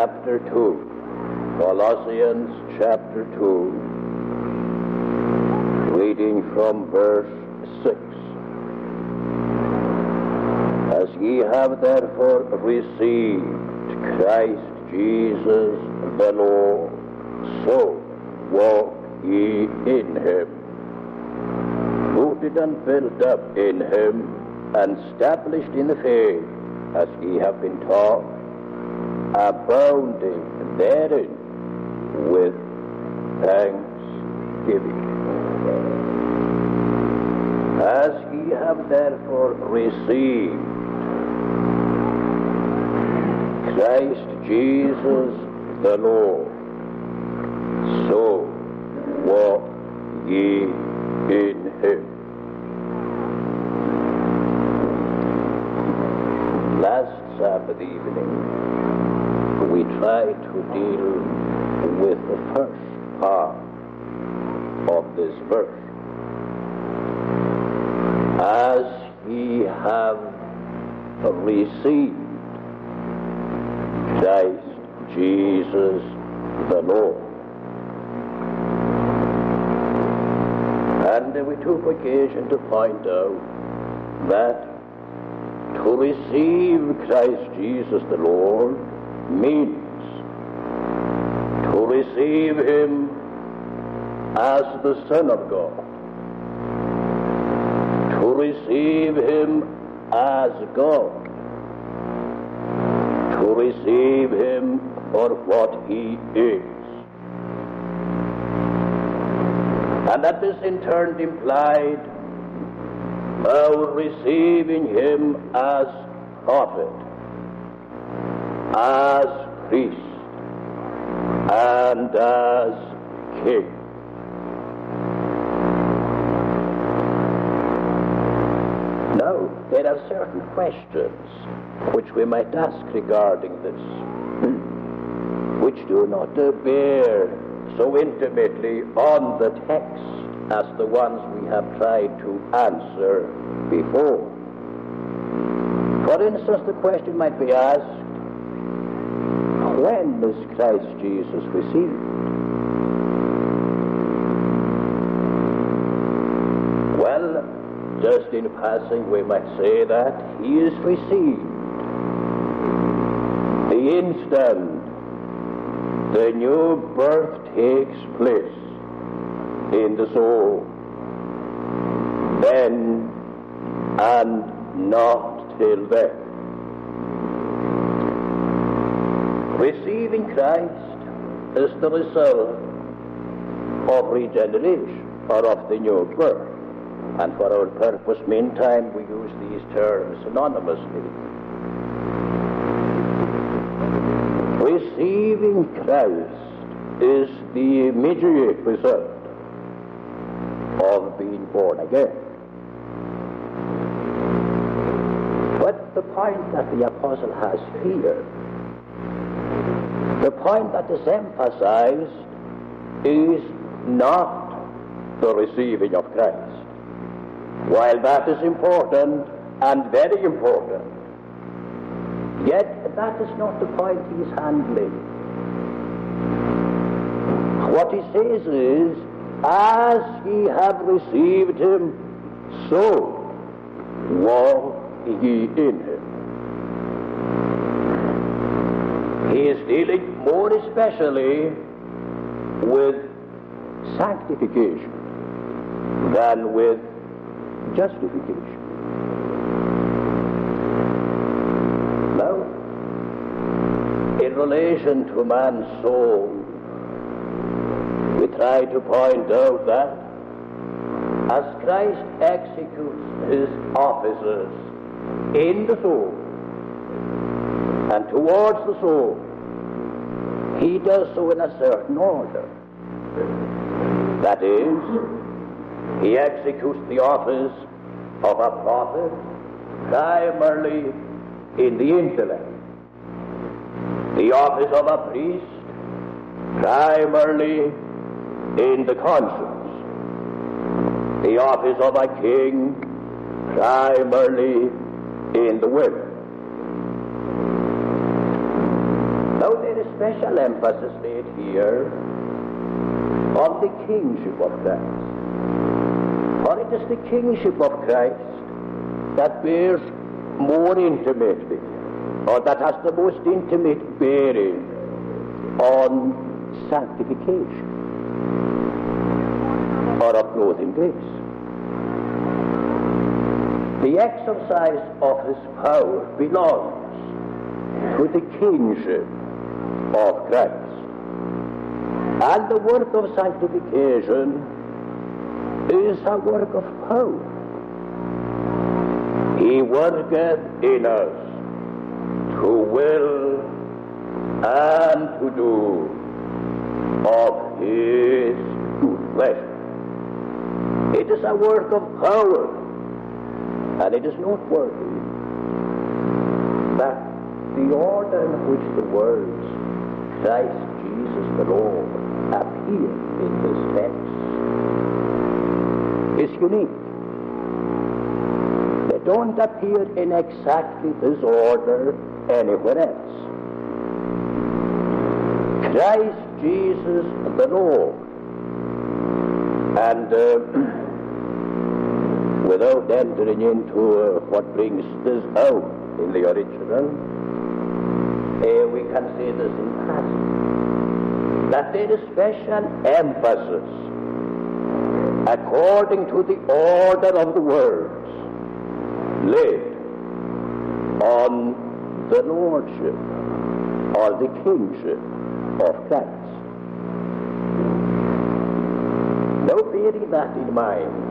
chapter 2. Colossians chapter 2, reading from verse 6. As ye have therefore received Christ Jesus the Lord, so walk ye in him, rooted and built up in him, and established in the faith, as ye have been taught, abounding therein with thanksgiving. As ye have therefore received Christ Jesus the Lord, so walk ye in him. Last Sabbath evening, tried to deal with the first part of this verse. As ye have received Christ Jesus the Lord. And we took occasion to point out that to receive Christ Jesus the Lord means receive Him as the Son of God, to receive Him as God, to receive Him for what He is. And that this in turn implied our receiving Him as prophet, as priest, and as king. Now, there are certain questions which we might ask regarding this, which do not bear so intimately on the text as the ones we have tried to answer before. For instance, the question might be asked, when is Christ Jesus received? Well, just in passing, we might say that he is received the instant the new birth takes place in the soul, then and not till then. Receiving Christ is the result of regeneration or of the new birth. And for our purpose, meantime, we use these terms synonymously. Receiving Christ is the immediate result of being born again. But the point that the apostle has here, the point that is emphasized is not the receiving of Christ. While that is important and very important, yet that is not the point he is handling. What he says is, as ye have received him, so walk ye in him. He is dealing more especially with sanctification than with justification. Now, in relation to man's soul, we try to point out that as Christ executes his offices in the soul and towards the soul, he does so in a certain order. That is, he executes the office of a prophet primarily in the intellect, the office of a priest primarily in the conscience, the office of a king primarily in the will. Special emphasis laid here on the kingship of Christ. For it is the kingship of Christ that bears more intimately, or that has the most intimate bearing on sanctification or in grace. The exercise of his power belongs to the kingship of Christ. And the work of sanctification is a work of power. He worketh in us to will and to do of his good pleasure. It is a work of power, and it is noteworthy that the order in which the words Christ Jesus the Lord appear in this text is unique. They don't appear in exactly this order anywhere else. Christ Jesus the Lord. And uh, without entering into uh, what brings this out in the original, uh, we can say this in passing. That there is special emphasis according to the order of the words laid on the lordship or the kingship of Christ. Now, bearing that in mind,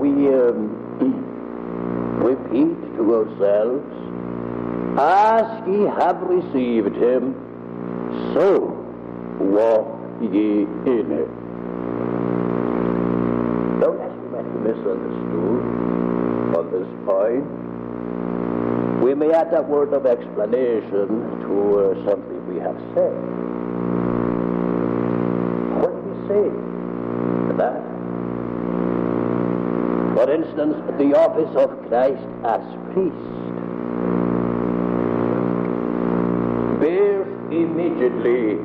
we um, repeat to ourselves, as ye have received him, so walk ye in it. Don't me might be misunderstood on this point. We may add a word of explanation to uh, something we have said. What do we say that? For instance, the office of Christ as priest bears immediately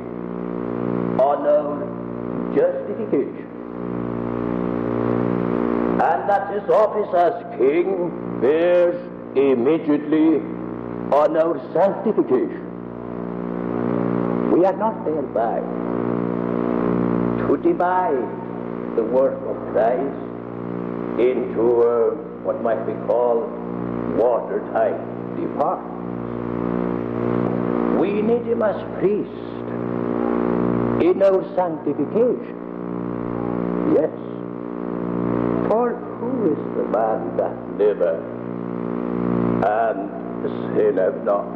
on our justification. And that his office as king bears immediately on our sanctification. We are not thereby to divide the work of Christ into what might be called watertight departments. We need him as priest in our sanctification. Yes. For who is the man that liveth and sinneth not?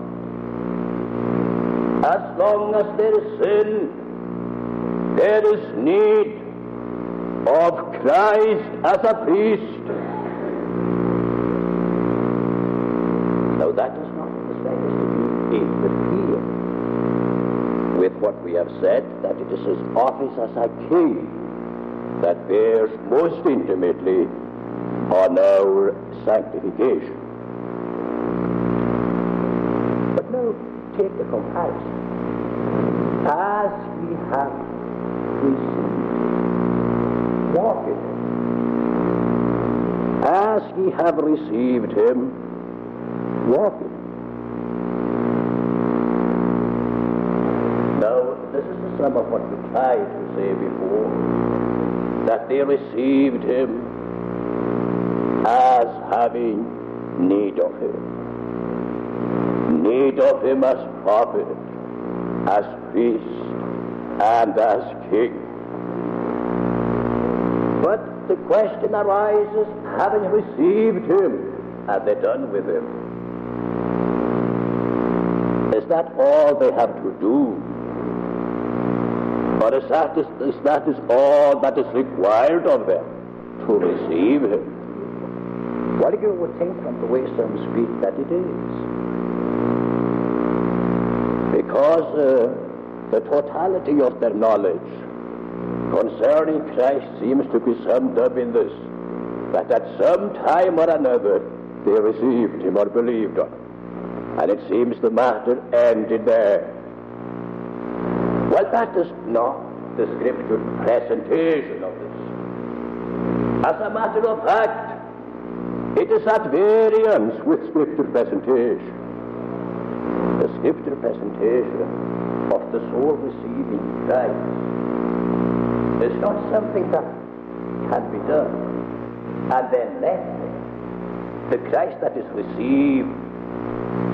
As long as there is sin, there is need of Christ as a priest. Have said, that it is his office as a king that bears most intimately on our sanctification. But now take the comparison. As we have received walk in him. As ye have received him, walk of what we tried to say before, that they received him as having need of him. Need of him as prophet, as priest, and as king. But the question arises, having received him, have they done with him? Is that all they have to do? Or is that, is, is that is all that is required of them to receive him? What do you would think from the way some speak that it is? Because uh, the totality of their knowledge concerning Christ seems to be summed up in this that at some time or another they received him or believed on him. And it seems the matter ended there. Well, that is not the scripture presentation of this. As a matter of fact, it is at variance with scripture presentation. The scripture presentation of the soul receiving Christ is not something that can be done and then left. The Christ that is received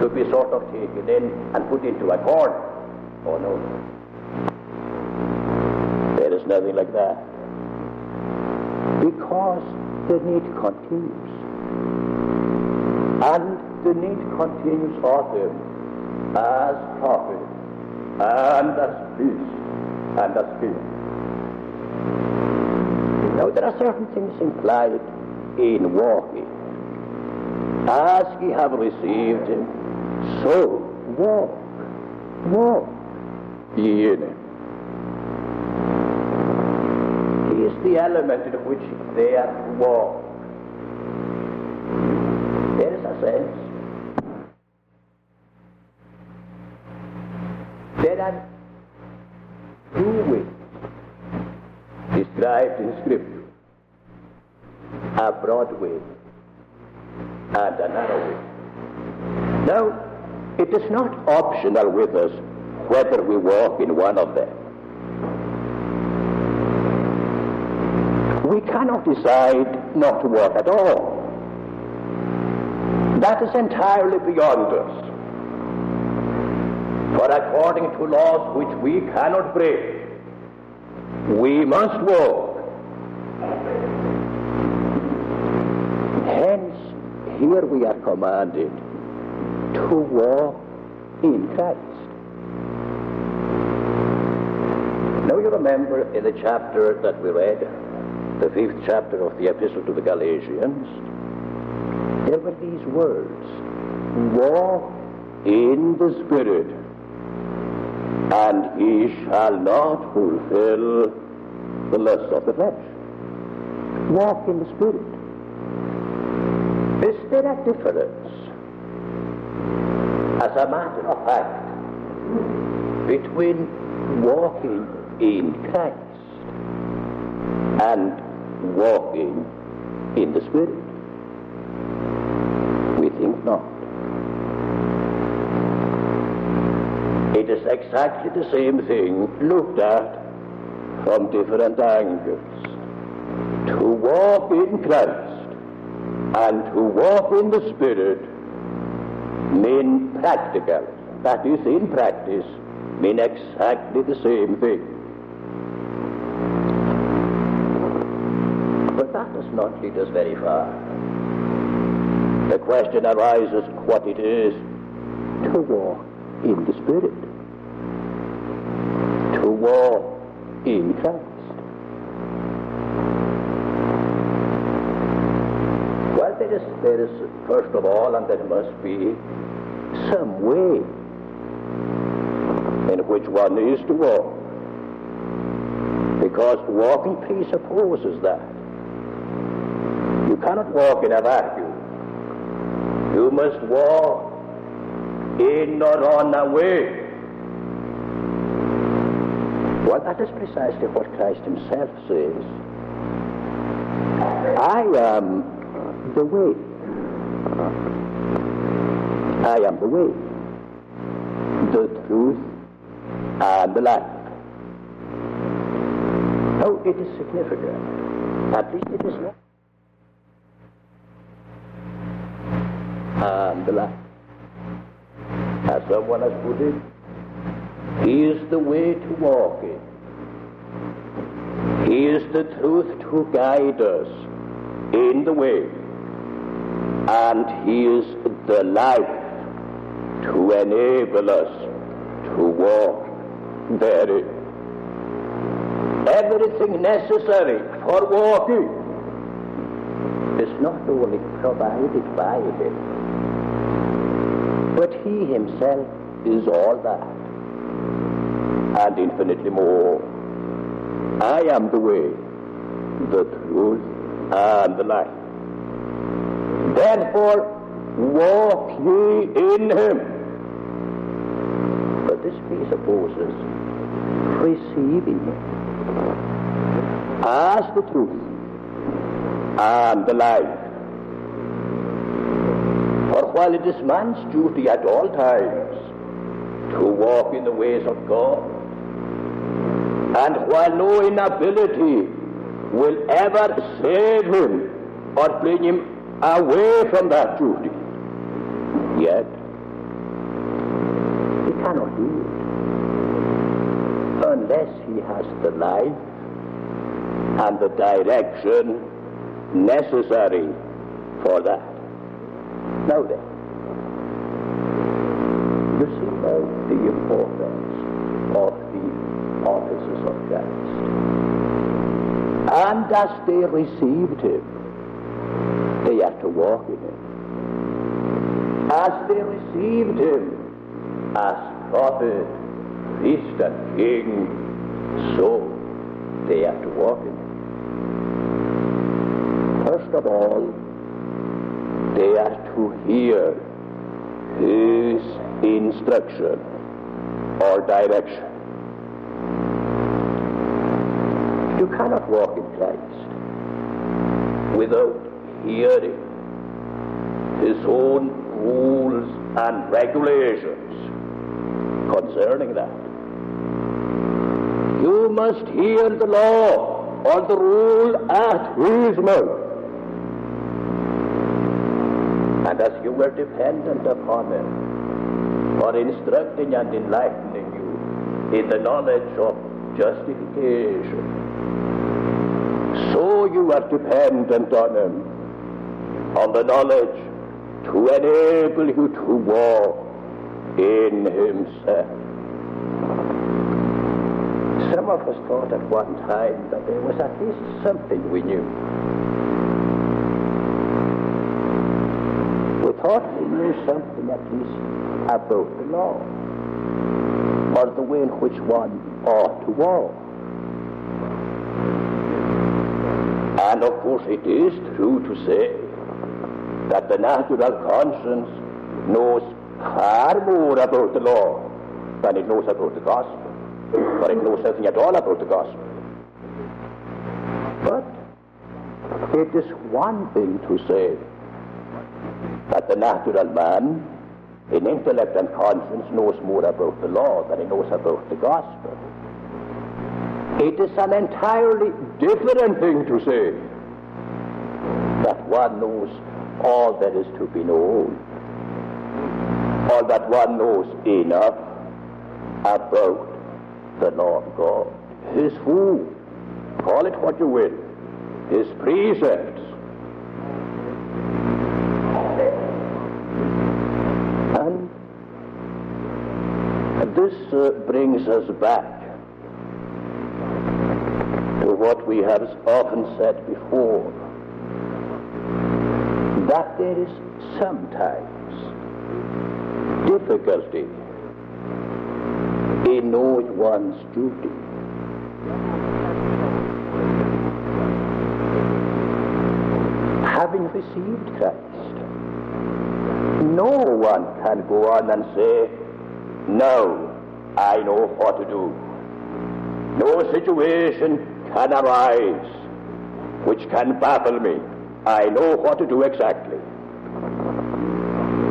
to be sort of taken in and put into a corner. Oh no. Like that. Because the need continues. And the need continues of him as prophet and as priest and as king. Now there are certain things implied in walking. As ye have received so walk, walk ye in. He is the element in which they are walk. There is a sense. There are two ways described in Scripture. A broad way and a narrow way. Now, it is not optional with us whether we walk in one of them. We cannot decide not to walk at all. That is entirely beyond us. For according to laws which we cannot break, we must walk. Hence, here we are commanded to walk in Christ. Now you remember in the chapter that we read, the fifth chapter of the Epistle to the Galatians, there were these words, walk in the Spirit, and ye shall not fulfill the lust of the flesh. Walk in the Spirit. Is there a difference, as a matter of fact, between walking in Christ and walking in the Spirit? We think not. It is exactly the same thing looked at from different angles. To walk in Christ and to walk in the Spirit mean practical, that is, in practice, mean exactly the same thing. But that does not lead us very far. The question arises what it is to walk in the Spirit, to walk in Christ. Well, there is, there is, first of all, and there must be some way in which one is to walk. Because walking presupposes that. Cannot walk in a vacuum. You must walk in or on a way. Well, that is precisely what Christ himself says. I am the way. I am the way, the truth, and the life. Oh, it is significant. At least it is not. Life. As someone has put it, he is the way to walk in. He is the truth to guide us in the way. And He is the life to enable us to walk therein. Everything necessary for walking is not only provided by Him, but He Himself is all that and infinitely more. I am the way, the truth, and the life. Therefore, walk ye in him. But this presupposes receiving him as the truth and the life. While it is man's duty at all times to walk in the ways of God, and while no inability will ever save him or bring him away from that duty, yet he cannot do it unless he has the life and the direction necessary for that. Now then, you see now the importance of the offices of Christ. And as they received him, they had to walk in him. As they received him as prophet, priest, and king, so they have to walk in him. First of all, they are to hear his instruction or direction. You cannot walk in Christ without hearing his own rules and regulations concerning that. You must hear the law or the rule at his mouth. And as you were dependent upon him for instructing and enlightening you in the knowledge of justification, so you are dependent on him, on the knowledge to enable you to walk in himself. Some of us thought at one time that there was at least something we knew. Thought we knew something at least about the law, or the way in which one ought to walk. And of course it is true to say that the natural conscience knows far more about the law than it knows about the gospel, for it knows nothing at all about the gospel. But it is one thing to say that the natural man in intellect and conscience knows more about the law than he knows about the gospel. It is an entirely different thing to say that one knows all that is to be known, or that one knows enough about the law of God, His who, call it what you will, His precepts. And this uh, brings us back to what we have often said before that there is sometimes difficulty in knowing one's duty. Having received Christ, no one can go on and say, No, I know what to do. No situation can arise which can baffle me. I know what to do exactly.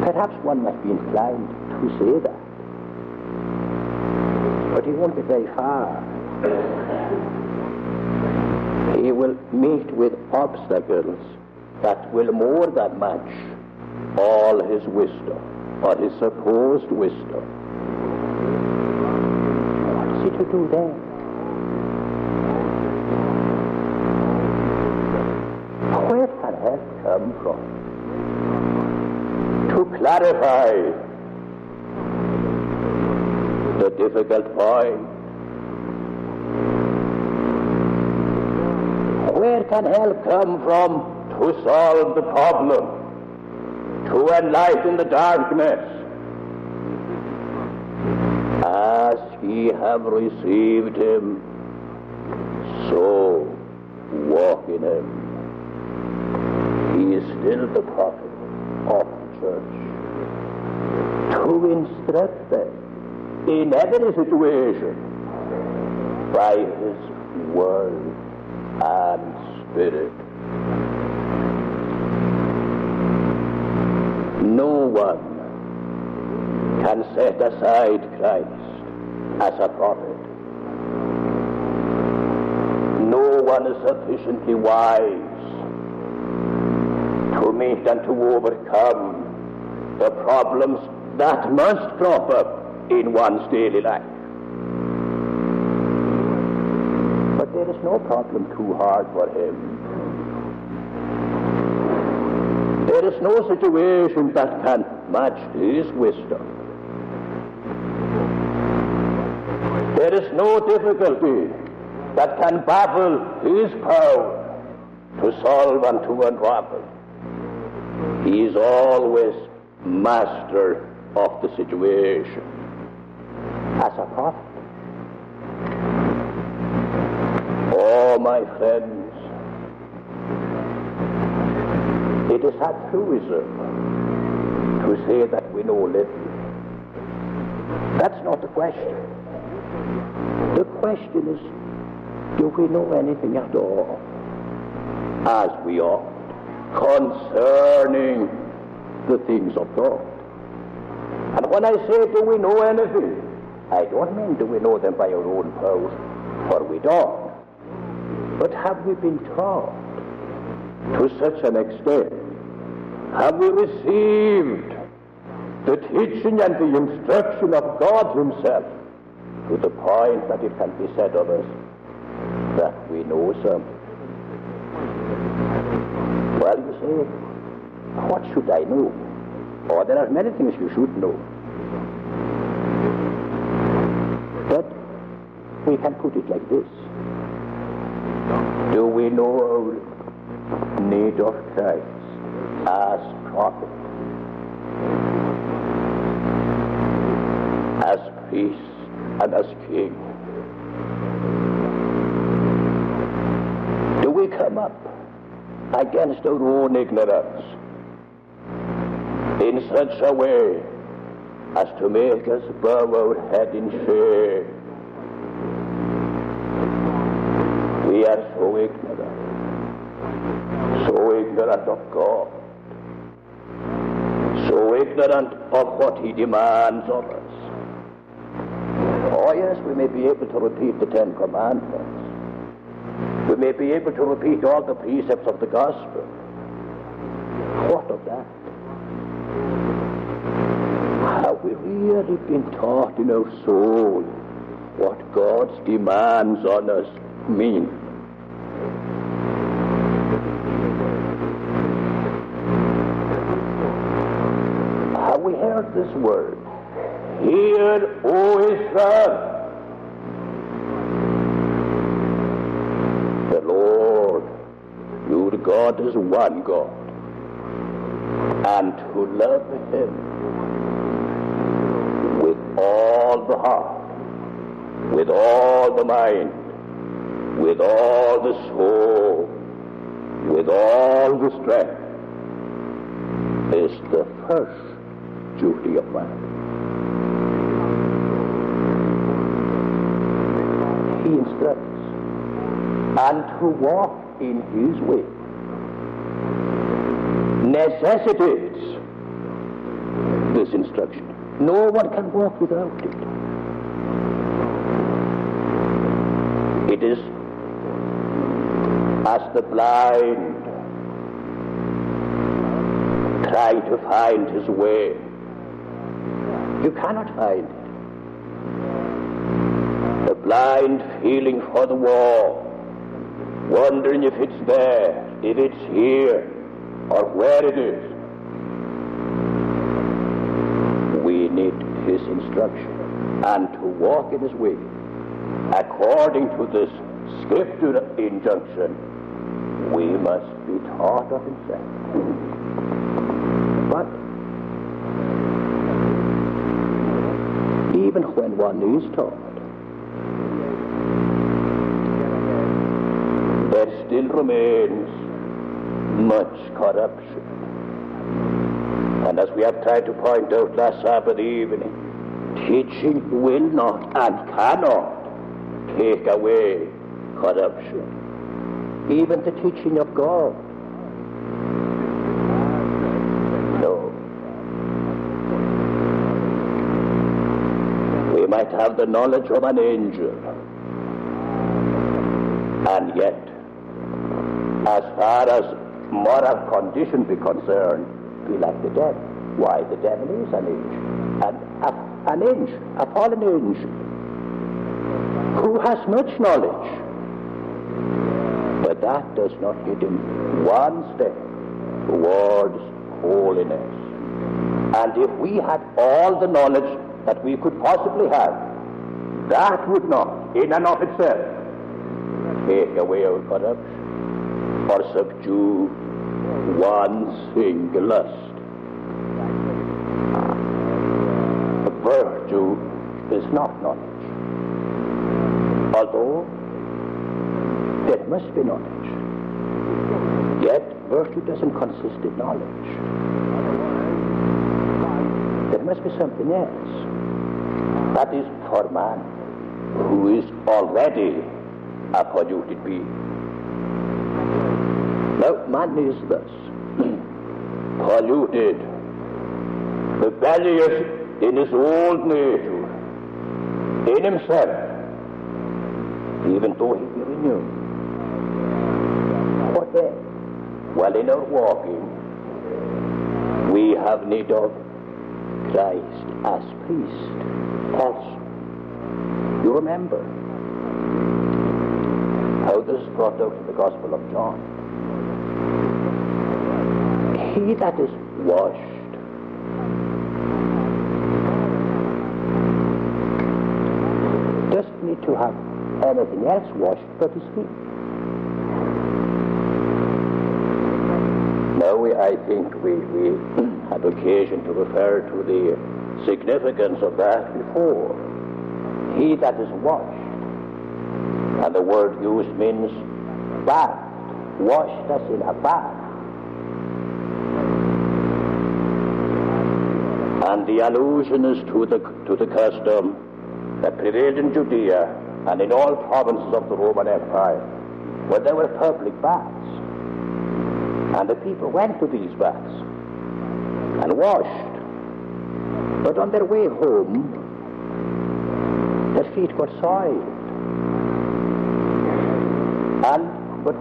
Perhaps one might be inclined to say that. But he won't be very far. He will meet with obstacles that will more than match all his wisdom or his supposed wisdom. Is to do then? Where can help come from? To clarify the difficult point. Where can help come from to solve the problem, to enlighten the darkness? As ye have received him, so walk in him. He is still the prophet of the church to instruct them in every situation by his word and spirit. No one can set aside Christ as a prophet. No one is sufficiently wise to meet and to overcome the problems that must crop up in one's daily life. But there is no problem too hard for him. There is no situation that can match his wisdom. There is no difficulty that can baffle his power to solve and to unravel. He is always master of the situation as a prophet. Oh, my friends, it is a truism to say that we know little. That's not the question. The question is, do we know anything at all? As we ought, concerning the things of God. And when I say, do we know anything? I don't mean do we know them by our own power, for we don't. But have we been taught to such an extent? Have we received the teaching and the instruction of God Himself to the point that it can be said of us that we know something? Well, you say, what should I know? Oh, there are many things you should know. But we can put it like this. Do we know need of Christ as prophet, as priest, and king? Do we come up against our own ignorance in such a way as to make us bow our head in shame. We are so ignorant, so ignorant of God, so ignorant of what He demands of us. Oh, yes, we may be able to repeat the Ten Commandments. We may be able to repeat all the precepts of the gospel. What of that? Have we really been taught in our soul what God's demands on us mean? Have we heard this word? Hear, O Israel! The Lord, your God is one God, and to love Him with all the heart, with all the mind, with all the soul, with all the strength, is the first duty of man. He instructs, and to walk in his way necessitates this instruction. No one can walk without it. It is as the blind try to find his way. You cannot find blind feeling for the wall, wondering if it's there, if it's here, or where it is. We need his instruction and to walk in his way according to this scripture injunction. We must be taught of himself. But even when one is taught, there still remains much corruption. And as we have tried to point out last Sabbath evening, Teaching will not and cannot take away corruption. Even the teaching of God. No. We might have the knowledge of an angel. And yet, as far as moral condition be concerned, be like the devil. Why, the devil is an angel. And a, an angel, a fallen angel, who has much knowledge. But that does not get him one step towards holiness. And if we had all the knowledge that we could possibly have, that would not, in and of itself, take away our corruption or subdue one single lust. Virtue is not knowledge, although there must be knowledge. Yet virtue doesn't consist in knowledge. There must be something else. That is for man who is already a polluted being. Now, man is thus polluted, rebellious in his old nature, in himself, even though he be renewed. What then? Well, in our walking, we have need of Christ as priest also. You remember how this is brought out in the Gospel of John. He that is washed doesn't need to have anything else washed but his feet. Now, we, I think we, we had occasion to refer to the significance of that before. He that is washed, and the word used means bathed, washed as in a bath. And the allusion is to the, to the custom that prevailed in Judea and in all provinces of the Roman Empire, where there were public baths. And the people went to these baths and washed. But on their way home, their feet got soiled. And but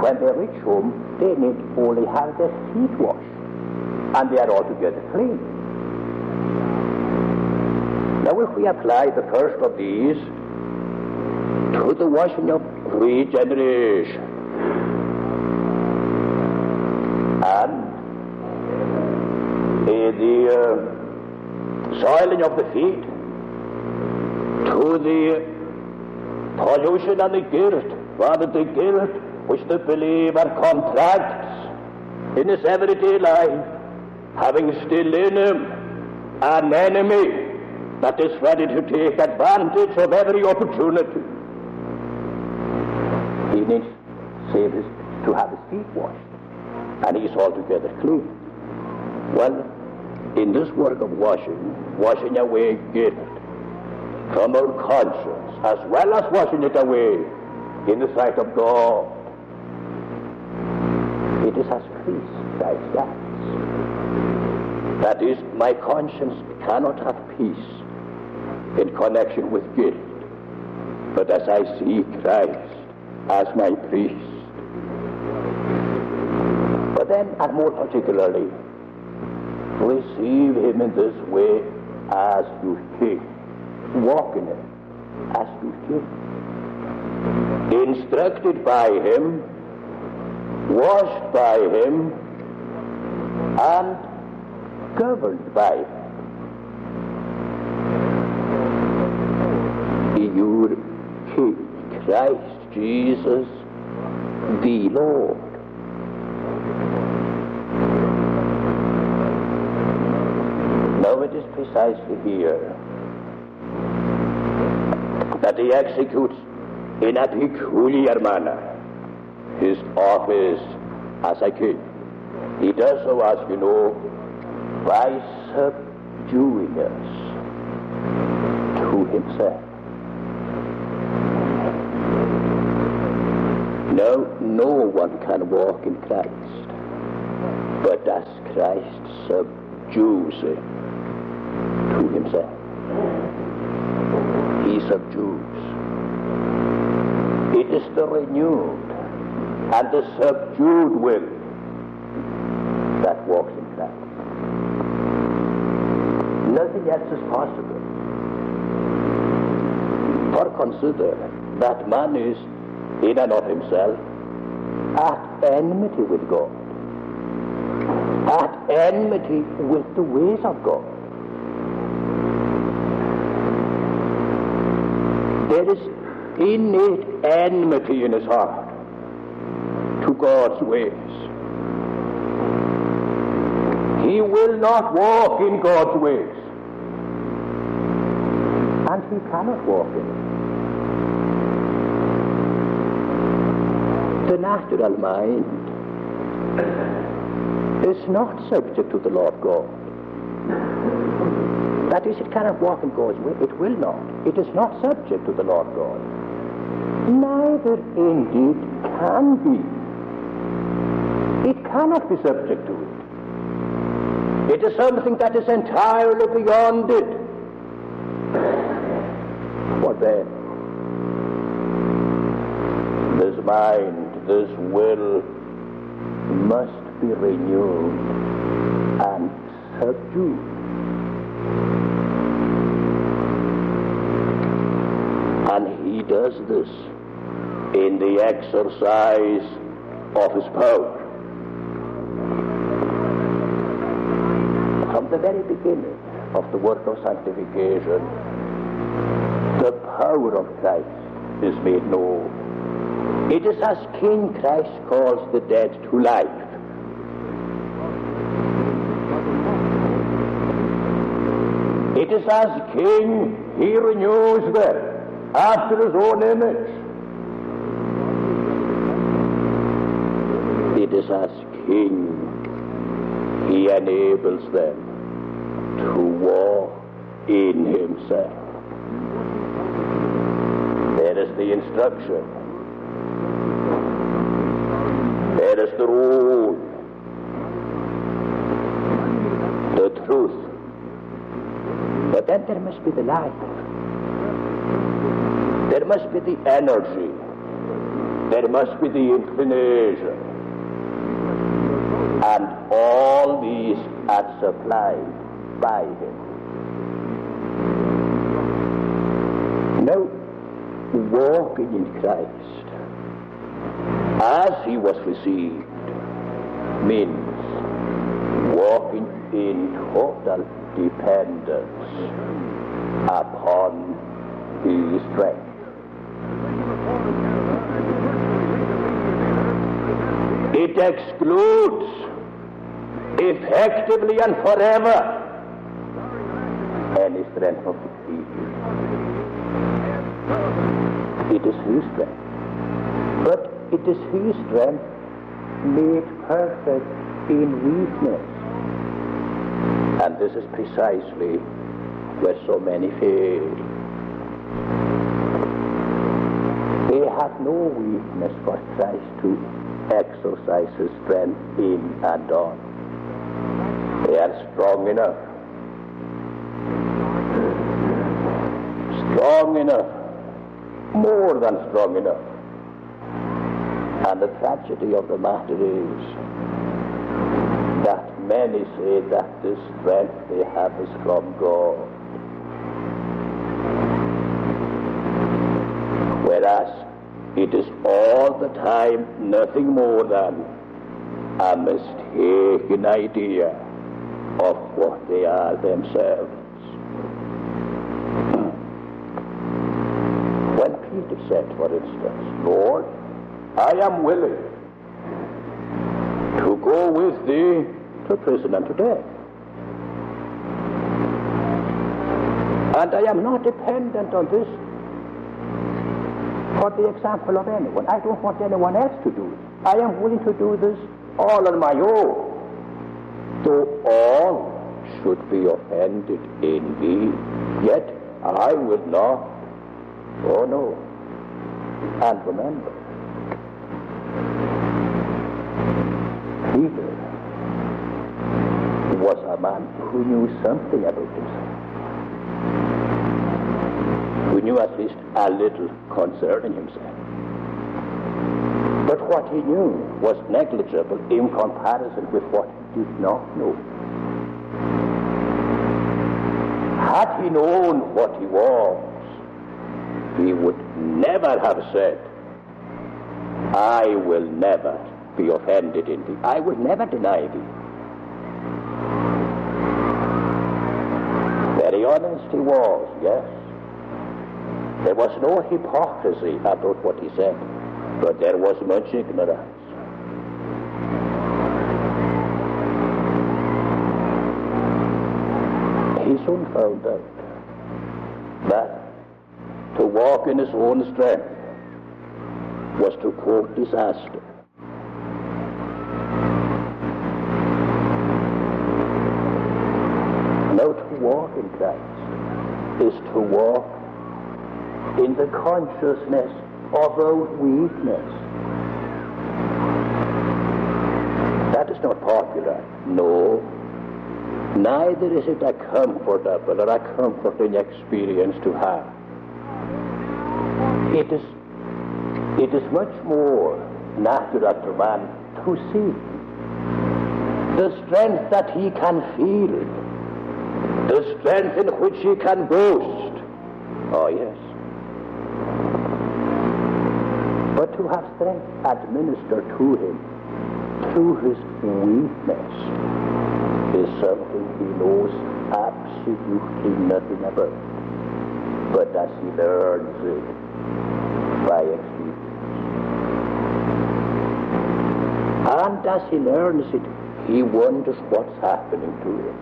when they reach home, they need only have their feet washed, and they are altogether clean. Now, if we apply the first of these to the washing of regeneration, and the uh, soiling of the feet, to the pollution and the guilt, rather the guilt which the believer contracts in his everyday life, having still in him an enemy that is ready to take advantage of every opportunity. He needs his, to have his feet washed, and he's altogether clean. Well, in this work of washing, washing away guilt from our conscience, as well as washing it away in the sight of God, it is as priest Christ acts. That is, my conscience cannot have peace in connection with guilt. But as I see Christ as my priest, but then, and more particularly, receive him in this way as you king, walk in it as you king, instructed by him, washed by him, and governed by him. your King, Christ Jesus, the Lord. Now it is precisely here that he executes in a peculiar manner his office as a king. He does so, as you know, by subduing us to himself. No, no one can walk in Christ, but as Christ subdues to himself. He subdues. It is the renewed and the subdued will that walks in Christ. Nothing else is possible. For consider that man is, in and of himself, at enmity with God, at enmity with the ways of God. There is innate enmity in his heart to God's ways. He will not walk in God's ways. And he cannot walk in it. The natural mind is not subject to the law of God. That is, it cannot walk in God's way. It will not. It is not subject to the law of God. Neither indeed can be. It cannot be subject to it. It is something that is entirely beyond it. What then? This mind, this will must be renewed and subdued. And he does this in the exercise of his power. From the very beginning of the work of sanctification, the power of Christ is made known. It is as King Christ calls the dead to life. It is as King he renews them after his own image. It is as King he enables them to walk in himself. There is the instruction. Is the rule. The truth. But then there must be the life. There must be the energy. There must be the inclination. And all these are supplied by him. Now, walking in Christ as he was received means walking in total dependence upon his strength. It excludes effectively and forever any strength of the creature. It is his strength. But it is his strength made perfect in weakness. And this is precisely where so many fail. They have no weakness for Christ to exercise his strength in and on. They are strong enough. Strong enough. More than strong enough. And the tragedy of the matter is that many say that the strength they have is from God. Whereas it is all the time nothing more than a mistaken idea of what they are themselves. When Peter said, for instance, Lord, I am willing to go with thee to prison and to death. And I am not dependent on this for the example of anyone. I don't want anyone else to do it. I am willing to do this all on my own. Though all should be offended in me, yet I will not. Oh no. And remember, Peter was a man who knew something about himself. Who knew at least a little concerning himself. But what he knew was negligible in comparison with what he did not know. Had he known what he was, he would never have said, I will never be offended in thee. I will never deny thee. Very honest he was, yes. There was no hypocrisy about what he said, but there was much ignorance. He soon found out that to walk in his own strength was to quote disaster. Now to walk in Christ is to walk in the consciousness of our weakness. That is not popular. No. Neither is it a comfortable or a comforting experience to have. It is, it is much more natural to man to see the strength that he can feel, the strength in which he can boast. Oh, yes. But to have strength administered to him through his weakness is something he knows absolutely nothing about. But as he learns it by experience. And as he learns it, he wonders what's happening to him.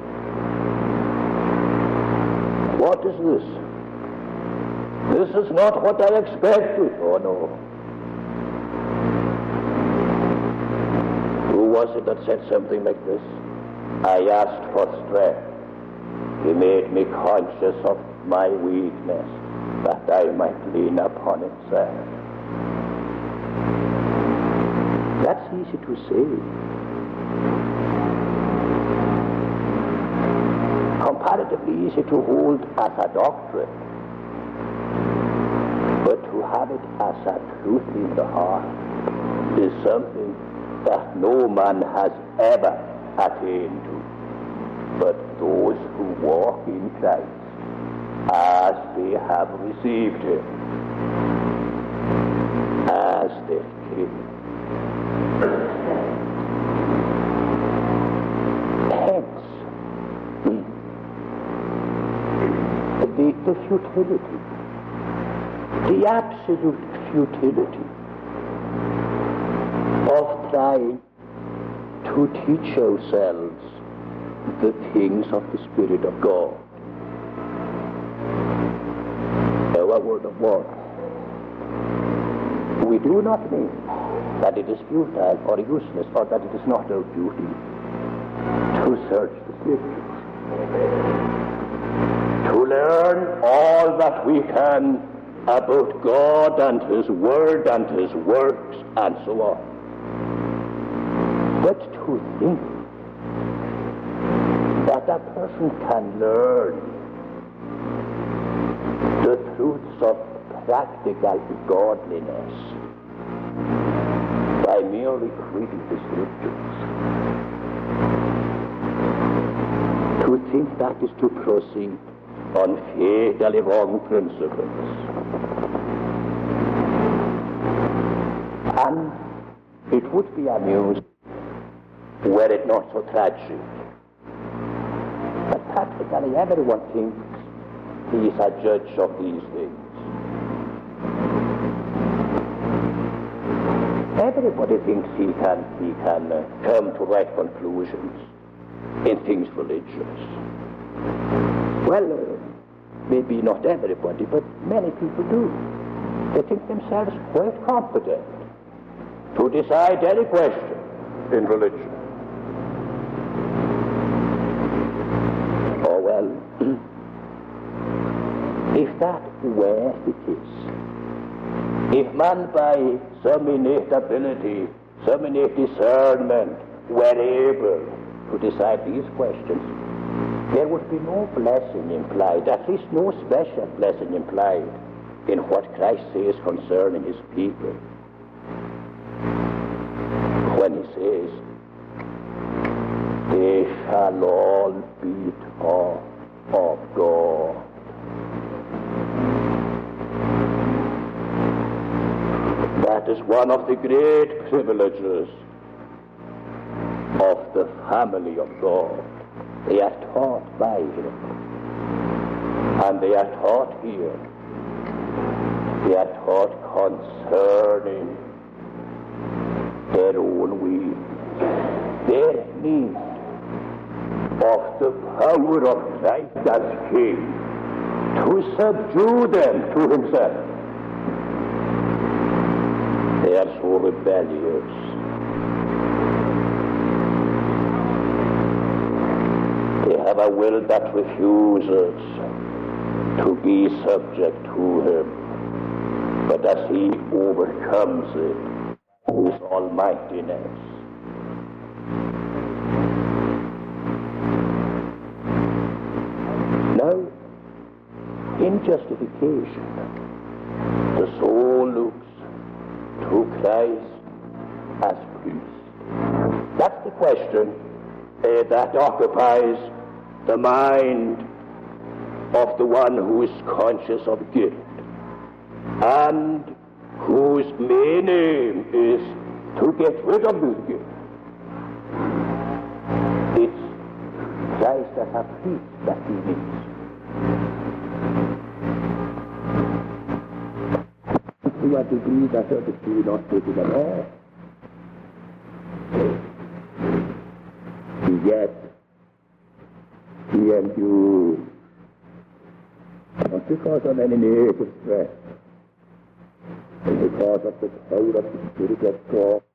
What is this? This is not what I expected. Oh no. Was it that said something like this? I asked for strength. He made me conscious of my weakness that I might lean upon himself. That's easy to say. Comparatively easy to hold as a doctrine. But to have it as a truth in the heart is something that no man has ever attained to, but those who walk in Christ as they have received him, as their King. Hence, the, the futility, the absolute futility of trying to teach ourselves the things of the Spirit of God. A word of warning. We do not mean that it is futile or useless or that it is not our duty to search the Scriptures. To learn all that we can about God and His Word and His works and so on. But to think that a person can learn the truths of practical godliness by merely reading the scriptures. To think that is to proceed on fatally wrong principles. And it would be amusing were it not so tragic. But practically everyone thinks he is a judge of these things. Everybody thinks he can he can uh, come to right conclusions in things religious. Well, uh, maybe not everybody, but many people do. They think themselves quite competent to decide any question in religion. Oh well, that where it is? If man by some innate ability, some innate discernment, were able to decide these questions, there would be no blessing implied, at least no special blessing implied in what Christ says concerning his people. When he says, they shall all be taught of God. That is one of the great privileges of the family of God. They are taught by Him. And they are taught here. They are taught concerning their own will, their need of the power of Christ as King to subdue them to Himself. They are so rebellious. They have a will that refuses to be subject to Him. But as He overcomes it, His almightiness, Now, in justification, the soul looks to Christ as priest. That's the question uh, that occupies the mind of the one who is conscious of guilt and whose main aim is to get rid of this guilt. It's Christ as a priest that he needs. To a degree that others do not take it at all. Yet, he endures, not because of any native strength, but because of the power of the Spirit of God.